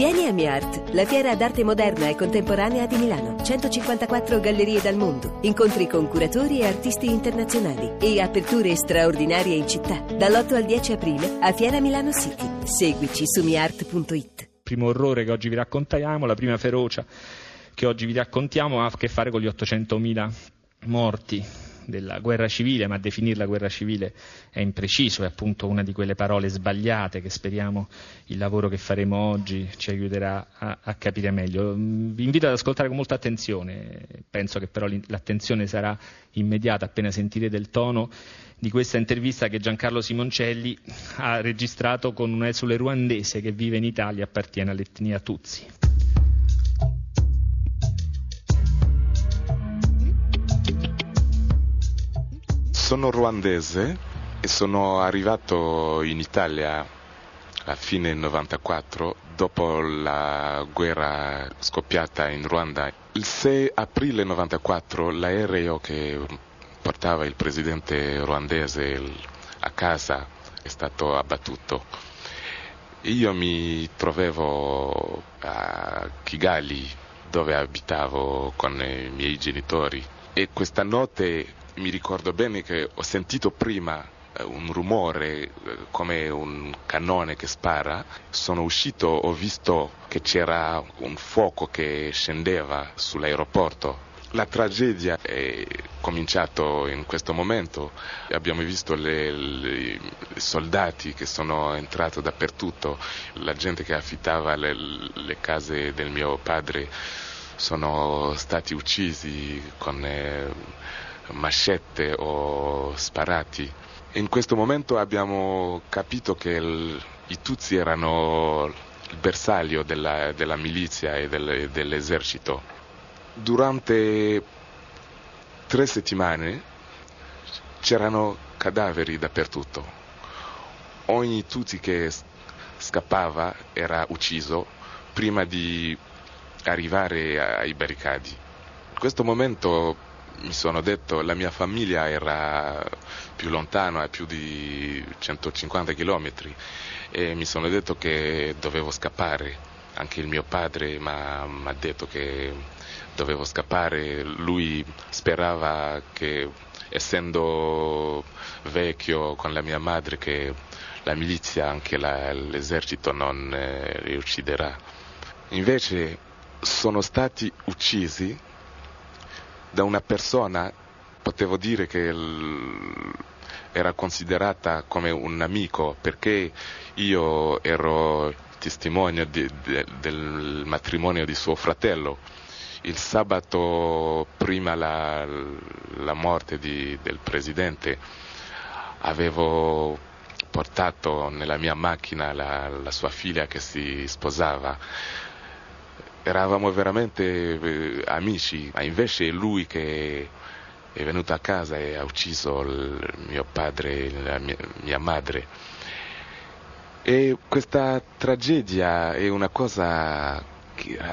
Vieni a MiArt, la fiera d'arte moderna e contemporanea di Milano. 154 gallerie dal mondo, incontri con curatori e artisti internazionali e aperture straordinarie in città. Dall'8 al 10 aprile a Fiera Milano City. Seguici su miart.it. Primo orrore che oggi vi raccontiamo, la prima ferocia che oggi vi raccontiamo ha a che fare con gli 800.000 morti della guerra civile, ma definirla guerra civile è impreciso, è appunto una di quelle parole sbagliate che speriamo il lavoro che faremo oggi ci aiuterà a, a capire meglio. Mm, vi invito ad ascoltare con molta attenzione, penso che però l'attenzione sarà immediata appena sentirete il tono di questa intervista che Giancarlo Simoncelli ha registrato con un esule ruandese che vive in Italia e appartiene all'etnia Tutsi. Sono ruandese e sono arrivato in Italia a fine 94 dopo la guerra scoppiata in Ruanda. Il 6 aprile 94 l'aereo che portava il presidente ruandese a casa è stato abbattuto. Io mi trovavo a Kigali dove abitavo con i miei genitori e questa notte mi ricordo bene che ho sentito prima eh, un rumore eh, come un cannone che spara, sono uscito, ho visto che c'era un fuoco che scendeva sull'aeroporto. La tragedia è cominciata in questo momento, abbiamo visto i soldati che sono entrati dappertutto, la gente che affittava le, le case del mio padre. Sono stati uccisi con... Eh, mascette o sparati. In questo momento abbiamo capito che il, i Tutsi erano il bersaglio della, della milizia e del, dell'esercito. Durante tre settimane c'erano cadaveri dappertutto. Ogni Tutsi che scappava era ucciso prima di arrivare ai barricadi. In questo momento mi sono detto la mia famiglia era più lontana, a più di 150 km e mi sono detto che dovevo scappare. Anche il mio padre mi ha detto che dovevo scappare, lui sperava che essendo vecchio con la mia madre che la milizia, anche la, l'esercito non eh, riucciderà. Invece sono stati uccisi da una persona potevo dire che era considerata come un amico perché io ero testimone di, di, del matrimonio di suo fratello. Il sabato prima la, la morte di, del presidente avevo portato nella mia macchina la, la sua figlia che si sposava eravamo veramente eh, amici, ma invece è lui che è venuto a casa e ha ucciso mio padre mia, mia madre. E questa tragedia è una cosa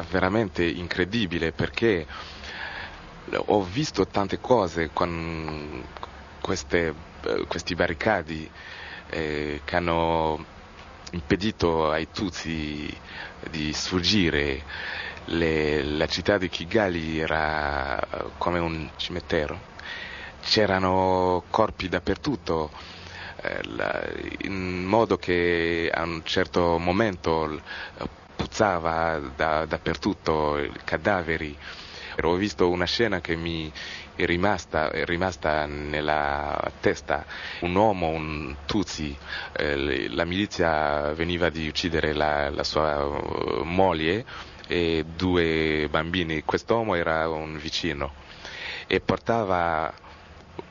veramente incredibile perché ho visto tante cose con queste, eh, questi barricadi eh, che hanno impedito ai Tutsi di sfuggire. Le, la città di Kigali era come un cimitero, c'erano corpi dappertutto, eh, in modo che a un certo momento puzzava da, dappertutto cadaveri. Ho visto una scena che mi è rimasta, è rimasta nella testa. Un uomo, un Tutsi, eh, la milizia veniva di uccidere la, la sua uh, moglie e due bambini. Quest'uomo era un vicino e portava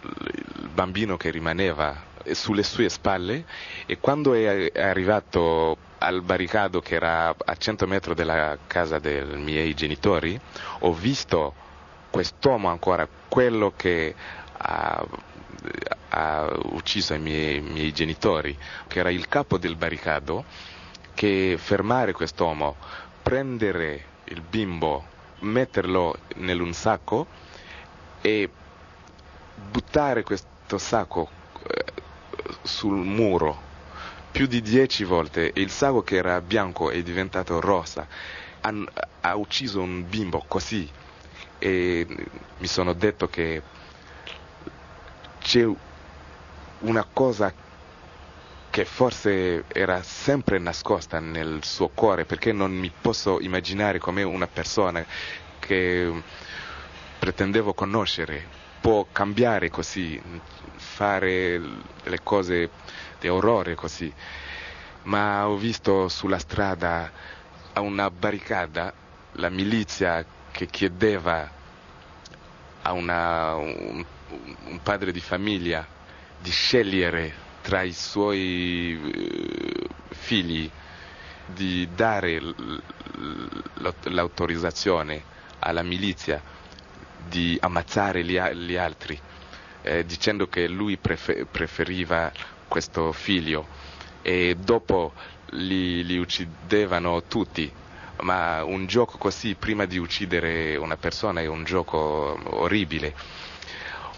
il bambino che rimaneva sulle sue spalle e quando è arrivato al barricado che era a 100 metri dalla casa dei miei genitori ho visto quest'uomo ancora, quello che ha, ha ucciso i miei, i miei, genitori, che era il capo del barricado, che fermare quest'uomo, prendere il bimbo, metterlo in un sacco e buttare questo sacco sul muro più di dieci volte il sangue che era bianco è diventato rosa. Han, ha ucciso un bimbo così e mi sono detto che c'è una cosa che forse era sempre nascosta nel suo cuore perché non mi posso immaginare come una persona che pretendevo conoscere può cambiare così, fare le cose di orrore così. Ma ho visto sulla strada a una barricata la milizia che chiedeva a una, un, un padre di famiglia di scegliere tra i suoi eh, figli di dare l'autorizzazione alla milizia di ammazzare gli, gli altri, eh, dicendo che lui prefer- preferiva questo figlio e dopo li, li uccidevano tutti. Ma un gioco così prima di uccidere una persona è un gioco orribile.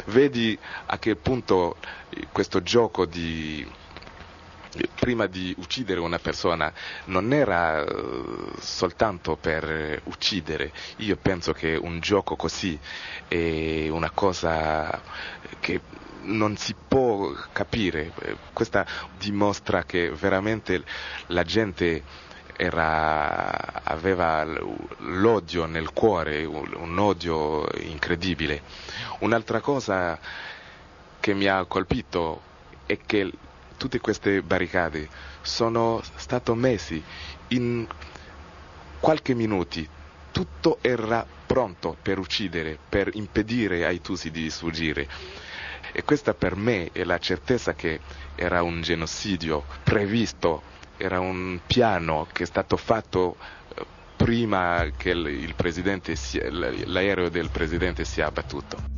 Vedi a che punto questo gioco di prima di uccidere una persona non era uh, soltanto per uccidere, io penso che un gioco così è una cosa che non si può capire, questa dimostra che veramente la gente era, aveva l'odio nel cuore, un odio incredibile. Un'altra cosa che mi ha colpito è che tutte queste barricate sono state messe in qualche minuto, tutto era pronto per uccidere, per impedire ai Tusi di sfuggire. E questa per me è la certezza che era un genocidio previsto, era un piano che è stato fatto eh, prima che l'aereo del presidente sia abbattuto.